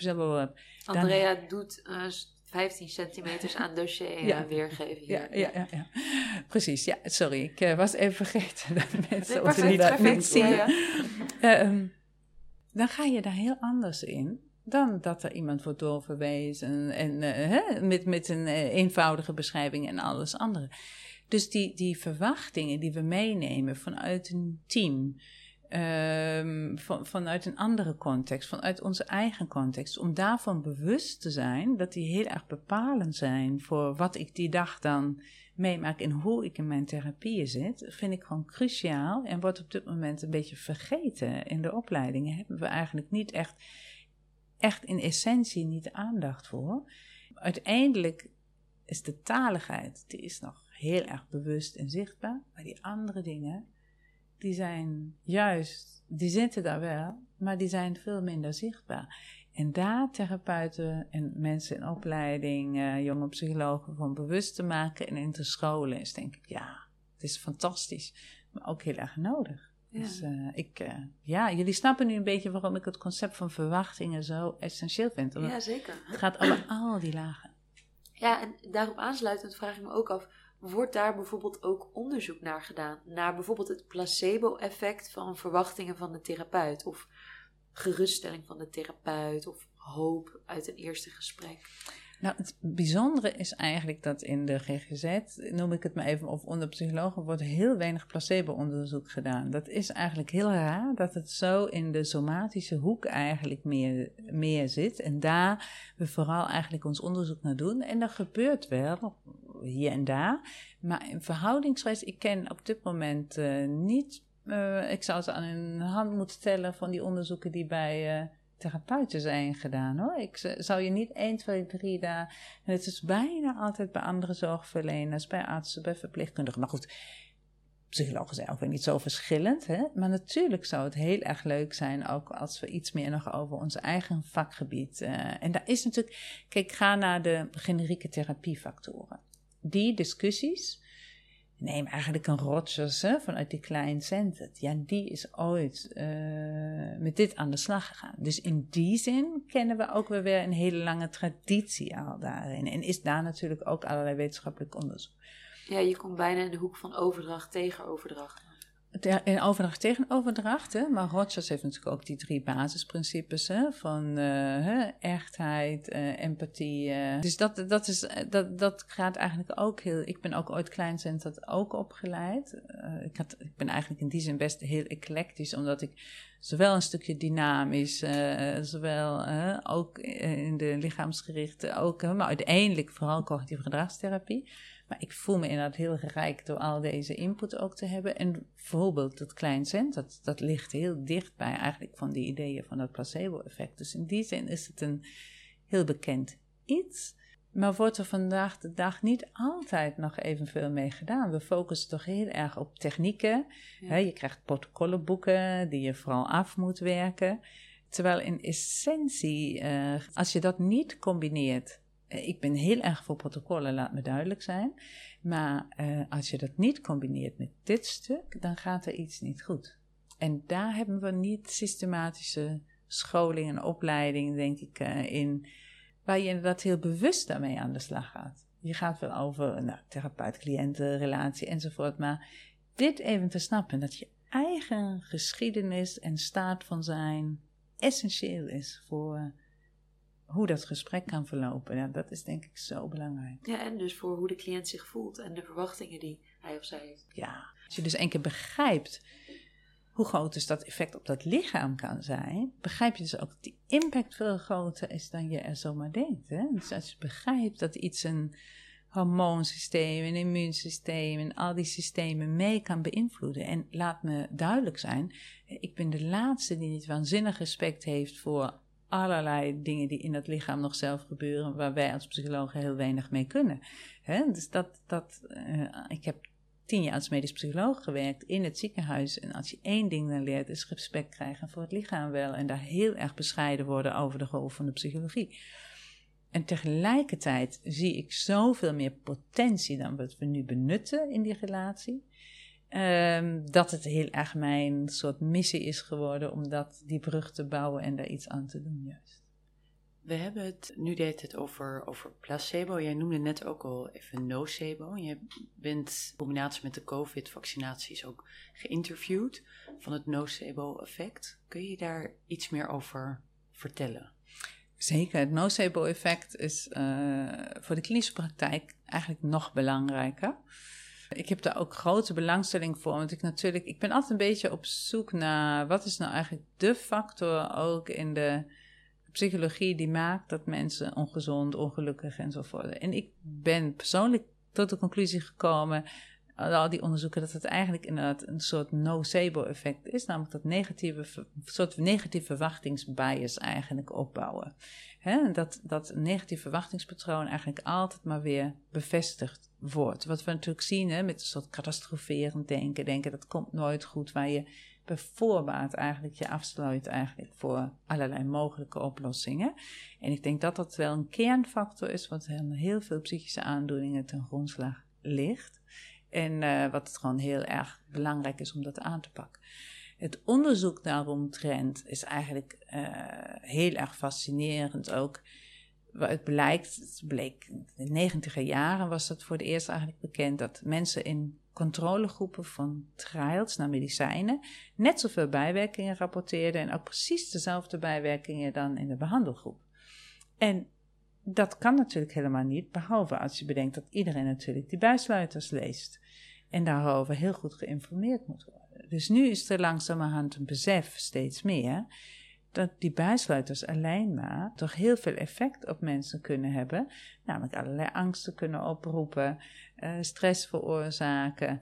Andrea dan, doet uh, 15 centimeters aan dossier ja. weergeven. Ja, ja, ja, ja, precies. Ja, sorry, ik uh, was even vergeten (laughs) dat mensen nee, ons niet, perfect, zien. Ja, ja. Dan ga je daar heel anders in dan dat er iemand wordt doorverwezen en, hè, met, met een uh, eenvoudige beschrijving en alles andere. Dus die, die verwachtingen die we meenemen vanuit een team, um, van, vanuit een andere context, vanuit onze eigen context, om daarvan bewust te zijn dat die heel erg bepalend zijn voor wat ik die dag dan meemaak en hoe ik in mijn therapieën zit, vind ik gewoon cruciaal en wordt op dit moment een beetje vergeten. In de opleidingen hebben we eigenlijk niet echt, echt in essentie niet aandacht voor. Uiteindelijk is de taligheid, die is nog heel erg bewust en zichtbaar, maar die andere dingen, die zijn juist, die zitten daar wel, maar die zijn veel minder zichtbaar. En daar therapeuten en mensen in opleiding, uh, jonge psychologen van bewust te maken en in te scholen is denk ik, ja, het is fantastisch, maar ook heel erg nodig. Ja. Dus uh, ik, uh, ja, jullie snappen nu een beetje waarom ik het concept van verwachtingen zo essentieel vind. Ja, zeker. Het gaat over al die lagen. Ja, en daarop aansluitend vraag ik me ook af, wordt daar bijvoorbeeld ook onderzoek naar gedaan? Naar bijvoorbeeld het placebo-effect van verwachtingen van de therapeut? Of geruststelling van de therapeut of hoop uit een eerste gesprek? Nou, het bijzondere is eigenlijk dat in de GGZ, noem ik het maar even, of onder psychologen, wordt heel weinig placebo-onderzoek gedaan. Dat is eigenlijk heel raar dat het zo in de somatische hoek eigenlijk meer, meer zit. En daar we vooral eigenlijk ons onderzoek naar doen. En dat gebeurt wel, hier en daar. Maar in verhoudingswijs, ik ken op dit moment uh, niet uh, ik zou ze aan hun hand moeten tellen van die onderzoeken die bij uh, therapeuten zijn gedaan hoor. Ik zou je niet 1, 2, 3 daar. Het is bijna altijd bij andere zorgverleners, bij artsen, bij verpleegkundigen. Maar goed, psychologen zijn ook weer niet zo verschillend. Hè? Maar natuurlijk zou het heel erg leuk zijn, ook als we iets meer nog over ons eigen vakgebied. Uh, en daar is natuurlijk, kijk, ga naar de generieke therapiefactoren. Die discussies, neem eigenlijk een Rogers hè, vanuit die Klein Centered. Ja, die is ooit uh, met dit aan de slag gegaan. Dus in die zin kennen we ook weer een hele lange traditie al daarin. En is daar natuurlijk ook allerlei wetenschappelijk onderzoek. Ja, je komt bijna in de hoek van overdracht tegen overdracht. In overdracht tegen overdracht, hè? maar Rogers heeft natuurlijk ook die drie basisprincipes hè? van uh, echtheid, uh, empathie. Dus dat, dat, is, dat, dat gaat eigenlijk ook heel. Ik ben ook ooit kleincentrum ook opgeleid. ik, had, ik ben eigenlijk in die zin best heel eclectisch, omdat ik zowel een stukje dynamisch, zowel ook in de lichaamsgerichte, ook, maar uiteindelijk vooral cognitieve gedragstherapie. Maar ik voel me inderdaad heel rijk door al deze input ook te hebben. En bijvoorbeeld dat klein cent, dat, dat ligt heel dichtbij eigenlijk van die ideeën van dat placebo-effect. Dus in die zin is het een heel bekend iets. Maar wordt er vandaag de dag niet altijd nog evenveel mee gedaan? We focussen toch heel erg op technieken. je krijgt protocollenboeken die je vooral af moet werken. Terwijl in essentie, uh, als je dat niet combineert eh, ik ben heel erg voor protocollen, laat me duidelijk zijn. Maar uh, als je dat niet combineert met dit stuk, dan gaat er iets niet goed. En daar hebben we niet systematische scholing en opleiding, denk ik, uh, in. Waar je inderdaad heel bewust daarmee aan de slag gaat. Je gaat wel over nou, therapeut-cliëntenrelatie enzovoort. Maar dit even te snappen, dat je eigen geschiedenis en staat van zijn essentieel is voor hoe dat gesprek kan verlopen. Ja, dat is denk ik zo belangrijk. Ja, en dus voor hoe de cliënt zich voelt en de verwachtingen die hij of zij heeft. Ja, als je dus één keer begrijpt hoe groot dus dat effect op dat lichaam kan zijn, begrijp je dus ook dat die impact veel groter is dan je er zomaar denkt. Hè? Dus als je begrijpt dat iets een hormoonsysteem, een immuunsysteem en al die systemen mee kan beïnvloeden. En laat me duidelijk zijn, ik ben de laatste die niet waanzinnig respect heeft voor allerlei dingen die in het lichaam nog zelf gebeuren, waar wij als psychologen heel weinig mee kunnen. Dus dat, dat, uh, ik heb tien jaar als medisch psycholoog gewerkt in het ziekenhuis. En als je één ding dan leert, is respect krijgen voor het lichaam wel. En daar heel erg bescheiden worden over de rol van de psychologie. En tegelijkertijd zie ik zoveel meer potentie dan wat we nu benutten in die relatie. Um, dat het heel erg mijn soort missie is geworden om dat, die brug te bouwen en daar iets aan te doen juist. We hebben het, nu deed het over, over placebo. Jij noemde net ook al even nocebo. Je bent in combinatie met de COVID-vaccinaties ook geïnterviewd van het nocebo-effect. Kun je daar iets meer over vertellen? Zeker, het nocebo-effect is uh, voor de klinische praktijk eigenlijk nog belangrijker. Ik heb daar ook grote belangstelling voor. Want ik natuurlijk, ik ben altijd een beetje op zoek naar wat is nou eigenlijk de factor ook in de psychologie die maakt dat mensen ongezond, ongelukkig enzovoort. En ik ben persoonlijk tot de conclusie gekomen, al die onderzoeken, dat het eigenlijk inderdaad een soort nocebo-effect is. Namelijk dat negatieve, soort negatieve verwachtingsbias eigenlijk opbouwen. He, dat, dat een negatief verwachtingspatroon eigenlijk altijd maar weer bevestigd wordt. Wat we natuurlijk zien hè, met een soort catastroferend denken, denken dat komt nooit goed, waar je bij voorbaat eigenlijk je afsluit eigenlijk voor allerlei mogelijke oplossingen. En ik denk dat dat wel een kernfactor is wat heel veel psychische aandoeningen ten grondslag ligt. En uh, wat het gewoon heel erg belangrijk is om dat aan te pakken. Het onderzoek daaromtrent is eigenlijk uh, heel erg fascinerend ook. Het blijkt, het bleek in de negentiger jaren was dat voor het eerst eigenlijk bekend dat mensen in controlegroepen van trials naar medicijnen net zoveel bijwerkingen rapporteerden en ook precies dezelfde bijwerkingen dan in de behandelgroep. En dat kan natuurlijk helemaal niet, behalve als je bedenkt dat iedereen natuurlijk die bijsluiters leest en daarover heel goed geïnformeerd moet worden. Dus nu is er langzamerhand een besef steeds meer dat die bijsluiters alleen maar toch heel veel effect op mensen kunnen hebben. Namelijk allerlei angsten kunnen oproepen, uh, stress veroorzaken.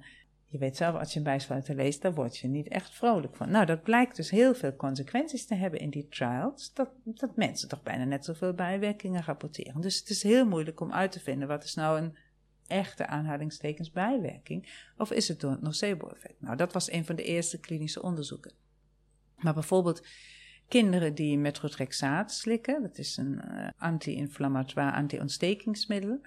Je weet zelf, als je een bijsluiter leest, daar word je niet echt vrolijk van. Nou, dat blijkt dus heel veel consequenties te hebben in die trials, dat, dat mensen toch bijna net zoveel bijwerkingen rapporteren. Dus het is heel moeilijk om uit te vinden wat is nou een echte aanhalingstekens bijwerking? Of is het door het nocebo-effect? Nou, dat was een van de eerste klinische onderzoeken. Maar bijvoorbeeld kinderen die metrotrexaat slikken, dat is een uh, anti-inflammatoire, anti-ontstekingsmiddel,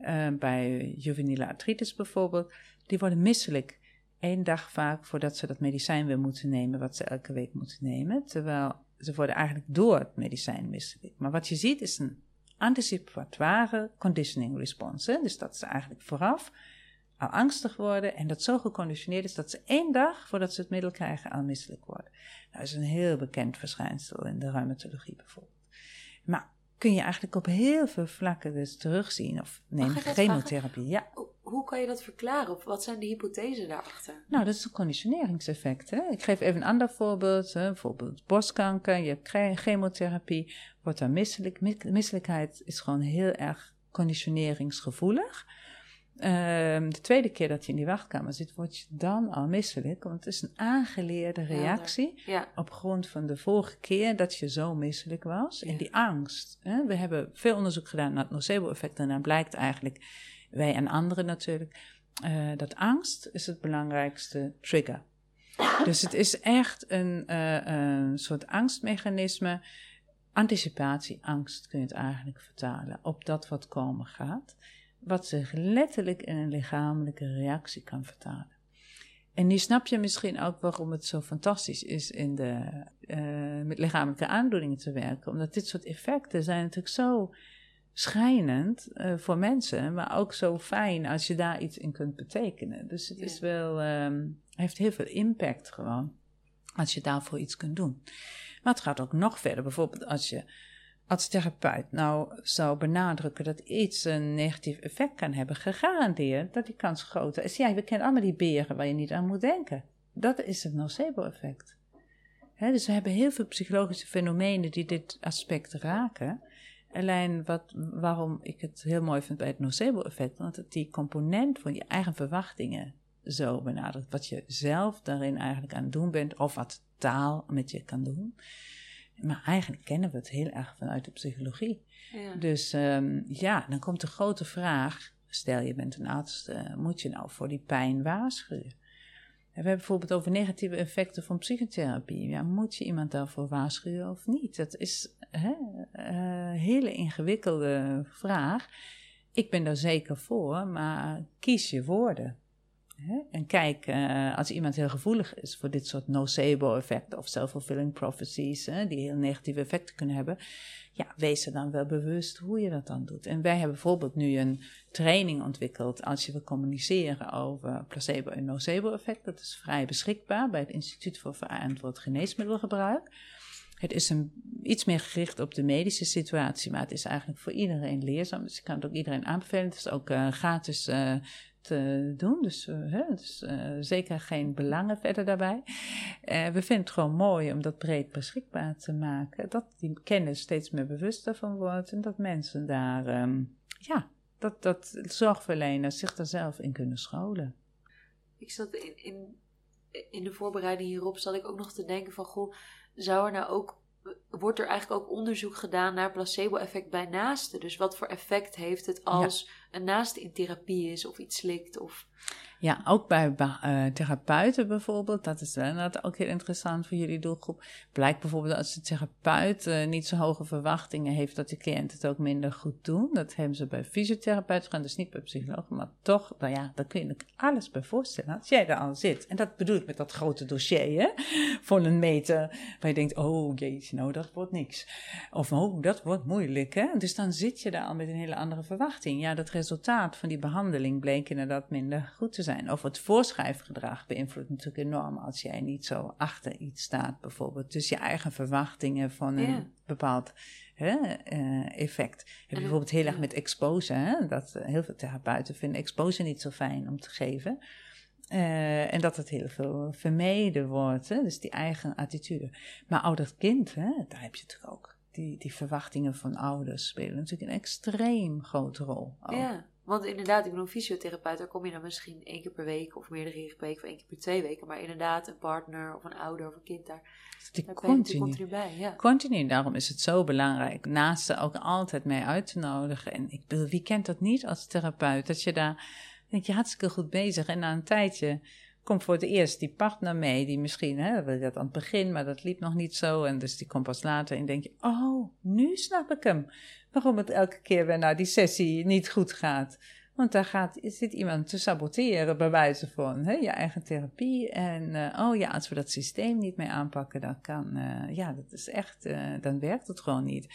uh, bij juveniele artritis bijvoorbeeld, die worden misselijk één dag vaak voordat ze dat medicijn weer moeten nemen, wat ze elke week moeten nemen. Terwijl ze worden eigenlijk door het medicijn misselijk. Maar wat je ziet is een anticipatoire conditioning response. Dus dat ze eigenlijk vooraf al angstig worden en dat zo geconditioneerd is dat ze één dag voordat ze het middel krijgen al misselijk worden. Nou, dat is een heel bekend verschijnsel in de rheumatologie bijvoorbeeld. Maar kun je eigenlijk op heel veel vlakken dus terugzien. Of neem chemotherapie. Ja. Hoe kan je dat verklaren? Of wat zijn de hypothesen daarachter? Nou, dat is een conditioneringseffect. Hè? Ik geef even een ander voorbeeld. Hè? Bijvoorbeeld borstkanker. Je hebt chemotherapie. Wordt dan misselijk. Misselijkheid is gewoon heel erg conditioneringsgevoelig. Ehm, de tweede keer dat je in die wachtkamer zit, word je dan al misselijk. Want het is een aangeleerde reactie op grond van de vorige keer dat je zo misselijk was. En die angst. Hè? We hebben veel onderzoek gedaan naar het nocebo-effect. En dan blijkt eigenlijk, wij en anderen natuurlijk, uh, dat angst is het belangrijkste trigger. Dus het is echt een, uh, een soort angstmechanisme. Anticipatie, angst kun je het eigenlijk vertalen op dat wat komen gaat wat zich letterlijk in een lichamelijke reactie kan vertalen. En nu snap je misschien ook waarom het zo fantastisch is in de, uh, met lichamelijke aandoeningen te werken. Omdat dit soort effecten zijn natuurlijk zo schijnend uh, voor mensen, maar ook zo fijn als je daar iets in kunt betekenen. Dus het is wel, um, heeft heel veel impact gewoon, als je daarvoor iets kunt doen. Maar het gaat ook nog verder. Bijvoorbeeld als je als therapeut nou zou benadrukken dat iets een negatief effect kan hebben, gegarandeerd dat die kans groter is. Ja, we kennen allemaal die beren waar je niet aan moet denken. Dat is het nocebo-effect. dus we hebben heel veel psychologische fenomenen die dit aspect raken. Alleen wat, waarom ik het heel mooi vind bij het nocebo-effect, want het die component van je eigen verwachtingen zo benadrukt. Wat je zelf daarin eigenlijk aan het doen bent, of wat taal met je kan doen. Maar eigenlijk kennen we het heel erg vanuit de psychologie. Ja. Dus um, ja, dan komt de grote vraag: stel je bent een arts, uh, moet je nou voor die pijn waarschuwen? We hebben bijvoorbeeld over negatieve effecten van psychotherapie. Ja, moet je iemand daarvoor waarschuwen of niet? Dat is een uh, hele ingewikkelde vraag. Ik ben daar zeker voor, maar kies je woorden. En kijk, uh, als iemand heel gevoelig is voor dit soort nocebo-effecten of self-fulfilling prophecies, die heel negatieve effecten kunnen hebben, ja, wees er dan wel bewust hoe je dat dan doet. En wij hebben bijvoorbeeld nu een training ontwikkeld als je wil communiceren over placebo- en nocebo-effect. Dat is vrij beschikbaar bij het Instituut voor Verantwoord Geneesmiddelgebruik. Het is een, iets meer gericht op de medische situatie, maar het is eigenlijk voor iedereen leerzaam. Dus ik kan het ook iedereen aanbevelen. Het is ook uh, gratis uh, te doen. Dus, uh, hè, dus uh, zeker geen belangen verder daarbij. We vinden het gewoon mooi om dat breed beschikbaar te maken. Dat die kennis steeds meer bewuster van wordt. En dat mensen daar, um, ja, dat, dat zorgverleners zich daar zelf in kunnen scholen. Ik zat in, in, in de voorbereiding hierop, zat ik ook nog te denken van, goh, zou er nou ook wordt er eigenlijk ook onderzoek gedaan naar placebo-effect bij naasten. Dus wat voor effect heeft het als een naaste in therapie is of iets slikt? Of... Ja, ook bij uh, therapeuten bijvoorbeeld. Dat is inderdaad ook heel interessant voor jullie doelgroep. Blijkt bijvoorbeeld als de therapeut uh, niet zo hoge verwachtingen heeft, dat de cliënt het ook minder goed doen. Dat hebben ze bij fysiotherapeuten dus niet bij psychologen. Maar toch, nou ja, daar kun je alles bij voorstellen. Als jij daar al zit. En dat bedoel ik met dat grote dossier, hè. Voor een meter. Waar je denkt, oh jeetje, nou dat wordt niks. Of, oh, dat wordt moeilijk, hè. Dus dan zit je daar al met een hele andere verwachting. Ja, dat resultaat van die behandeling bleek inderdaad minder goed te zijn. Of het voorschrijfgedrag beïnvloedt natuurlijk enorm als jij niet zo achter iets staat, bijvoorbeeld. Dus je eigen verwachtingen van een bepaald hè, uh, effect. Heb je bijvoorbeeld heel erg met exposure, hè? dat uh, heel veel therapeuten vinden exposure niet zo fijn om te geven. Uh, en dat het heel veel vermeden wordt, hè? dus die eigen attitude. Maar ouder-kind, daar heb je natuurlijk ook. Die, die verwachtingen van ouders spelen natuurlijk een extreem grote rol. Ja, Want inderdaad, ik bedoel, een fysiotherapeut, daar kom je dan misschien één keer per week of meerdere keer per week of één keer per twee weken. Maar inderdaad, een partner of een ouder of een kind, daar, Die daar ben continu. continu bij. Ja. Continu, daarom is het zo belangrijk naasten ook altijd mee uit te nodigen. En ik bedoel, wie kent dat niet als therapeut? Dat je daar, denk je, hartstikke goed bezig. En na een tijdje komt voor het eerst die partner mee, die misschien, hè, je dat aan het begin, maar dat liep nog niet zo. En dus die komt pas later en denk je, oh, nu snap ik hem. Waarom het elke keer weer na die sessie niet goed gaat. Want daar gaat, zit iemand te saboteren, bij wijze van hè, je eigen therapie. En eh, oh ja, als we dat systeem niet mee aanpakken, dan kan, eh, ja, dat is echt, eh, dan werkt het gewoon niet.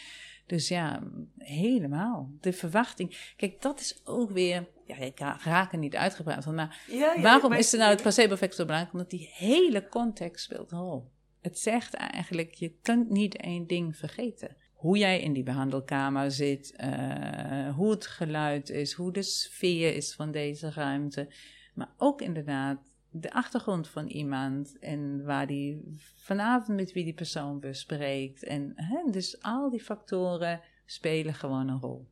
Dus ja, helemaal. De verwachting. Kijk, dat is ook weer, ja, ik ra- raak er niet uitgebreid van, maar Ja, ja, waarom maar- is er nou het placebo-effect zo belangrijk? Omdat die hele context speelt een rol. Het zegt eigenlijk, je kunt niet één ding vergeten. Hoe jij in die behandelkamer zit, eh, hoe het geluid is, hoe de sfeer is van deze ruimte. Maar ook inderdaad de achtergrond van iemand en waar die vanavond met wie die persoon bespreekt. En hè, dus al die factoren spelen gewoon een rol.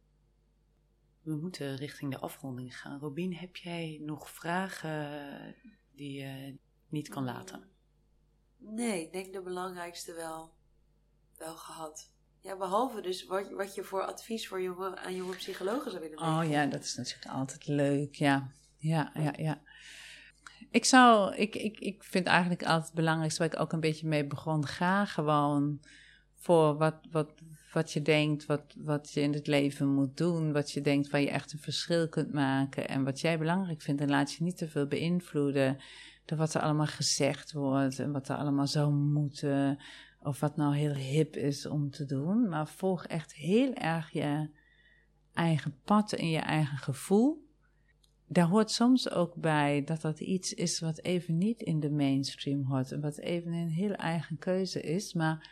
We moeten richting de afronding gaan. Robin, heb jij nog vragen die je niet kan laten? Nee, ik denk de belangrijkste wel, wel gehad. Ja, behalve dus wat, wat je voor advies voor jonge, aan jonge psychologen zou willen Oh weten. ja, dat is natuurlijk altijd leuk. Ja, ja, ja, ja. Ik zou, ik, ik, ik vind eigenlijk altijd het belangrijkste waar ik ook een beetje mee begon. Ga gewoon voor wat, wat, wat je denkt, wat, wat je in het leven moet doen. Wat je denkt waar je echt een verschil kunt maken. En wat jij belangrijk vindt. En laat je niet te veel beïnvloeden door wat er allemaal gezegd wordt. En wat er allemaal zou moeten. Of wat nou heel hip is om te doen. Maar volg echt heel erg je eigen pad en je eigen gevoel. Daar hoort soms ook bij dat dat iets is wat even niet in de mainstream hoort en wat even een heel eigen keuze is. Maar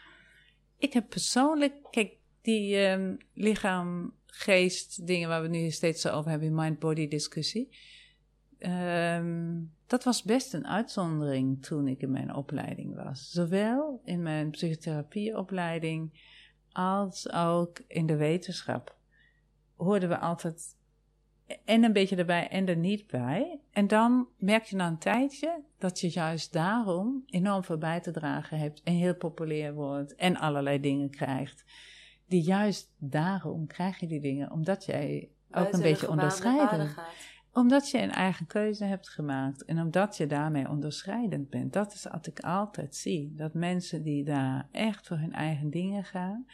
ik heb persoonlijk, kijk, die ehm, lichaam, geest, dingen waar we nu steeds zo over hebben, die mind-body discussie. ehm, dat was best een uitzondering toen ik in mijn opleiding was. Zowel in mijn psychotherapieopleiding als ook in de wetenschap hoorden we altijd en een beetje erbij en er niet bij. En dan merk je na een tijdje dat je juist daarom enorm veel bij te dragen hebt en heel populair wordt en allerlei dingen krijgt. Die juist daarom krijg je die dingen, omdat jij ook een beetje onderscheidend omdat je een eigen keuze hebt gemaakt en omdat je daarmee onderscheidend bent. Dat is wat ik altijd zie. Dat mensen die daar echt voor hun eigen dingen gaan.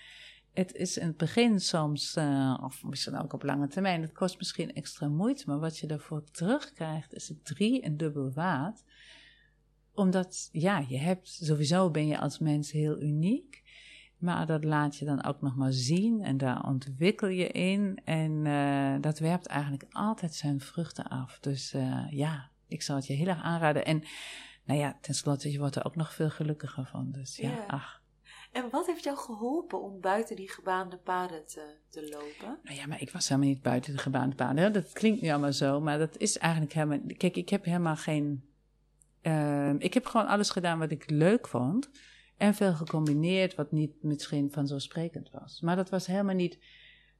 Het is in het begin soms, eh, of misschien ook op lange termijn, het kost misschien extra moeite, maar wat je daarvoor terugkrijgt is het drie en dubbel waard. Omdat, ja, je hebt, sowieso ben je als mens heel uniek. Maar dat laat je dan ook nog maar zien en daar ontwikkel je in. En eh, dat werpt eigenlijk altijd zijn vruchten af. Dus eh, ja, ik zou het je heel erg aanraden. En nou ja, tenslotte, je wordt er ook nog veel gelukkiger van. Dus ja, Ja. ach. En wat heeft jou geholpen om buiten die gebaande paden te, te lopen? Nou ja, maar ik was helemaal niet buiten de gebaande paden. Dat klinkt nu allemaal zo, maar dat is eigenlijk helemaal... Kijk, ik heb helemaal geen... ehm, ik heb gewoon alles gedaan wat ik leuk vond. En veel gecombineerd wat niet misschien vanzelfsprekend was. Maar dat was helemaal niet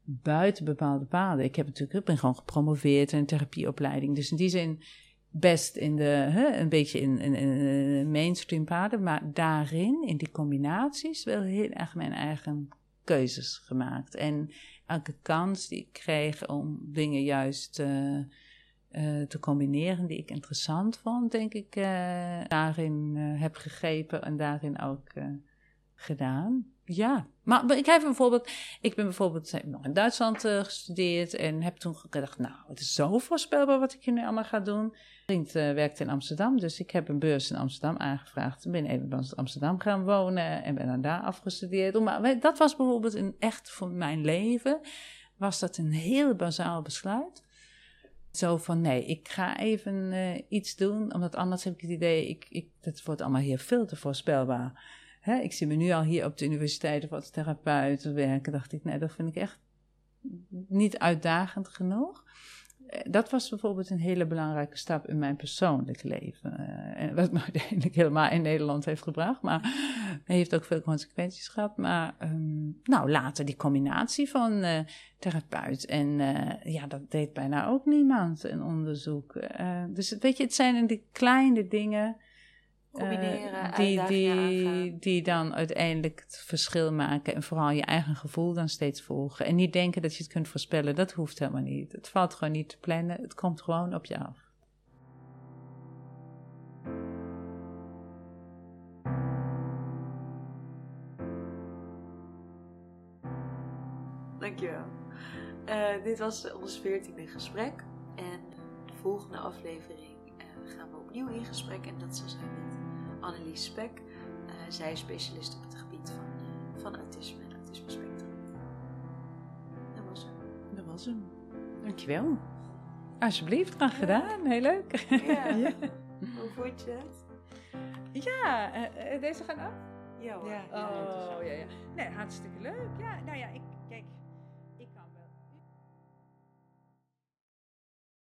buiten bepaalde paden. Ik heb natuurlijk, ik ben gewoon gepromoveerd in een therapieopleiding. Dus in die zin best in de, hè, een beetje in, in, in, in mainstream paden. Maar daarin, in die combinaties, wel heel erg mijn eigen keuzes gemaakt. En elke kans die ik kreeg om dingen juist eh, eh, te combineren die ik interessant vond, denk ik, eh, daarin heb gegrepen en daarin ook gedaan. Ja, maar ik heb bijvoorbeeld, ik ben bijvoorbeeld heb nog in Duitsland eh, gestudeerd en heb toen gedacht, nou, het is zo voorspelbaar wat ik hier nu allemaal ga doen. Mijn vriend eh, werkt in Amsterdam, dus ik heb een beurs in Amsterdam aangevraagd. Ben even in Amsterdam gaan wonen en ben dan daar afgestudeerd. Maar dat was bijvoorbeeld een echt voor mijn leven, was dat een heel bazaal besluit. Zo van, nee, ik ga even eh, iets doen, omdat anders heb ik het idee, ik, ik, dat wordt allemaal hier veel te voorspelbaar. Hè, ik zie me nu al hier op de universiteit als therapeut werken. Dacht ik, nee, dat vind ik echt niet uitdagend genoeg. eh, dat was bijvoorbeeld een hele belangrijke stap in mijn persoonlijk leven. En wat me (laughs) uiteindelijk helemaal in Nederland heeft gebracht. Maar (laughs) heeft ook veel consequenties gehad. Maar um, nou, later die combinatie van uh, therapeut. En ja, dat deed bijna ook niemand, een onderzoek. dus weet je, het zijn de kleine dingen combineren, uh, die, die, die dan uiteindelijk het verschil maken en vooral je eigen gevoel dan steeds volgen. En niet denken dat je het kunt voorspellen, dat hoeft helemaal niet. Het valt gewoon niet te plannen, het komt gewoon op je af. Dankjewel. Uh, dit was ons veertiende gesprek. En de volgende aflevering uh, gaan we opnieuw in gesprek. En dat zal zijn met Annelies Spek. Uh, zij is specialist op het gebied van, uh, van autisme en autisme spectrum. Dat was hem. Dat was hem. Dankjewel. Alsjeblieft, graag gedaan. Heel leuk. Ja. (laughs) ja. Hoe vond je het? Ja, uh, deze gaan af? Ja hoor. Ja, oh, ja, ja. Nee, hartstikke leuk. Ja, nou ja, ik,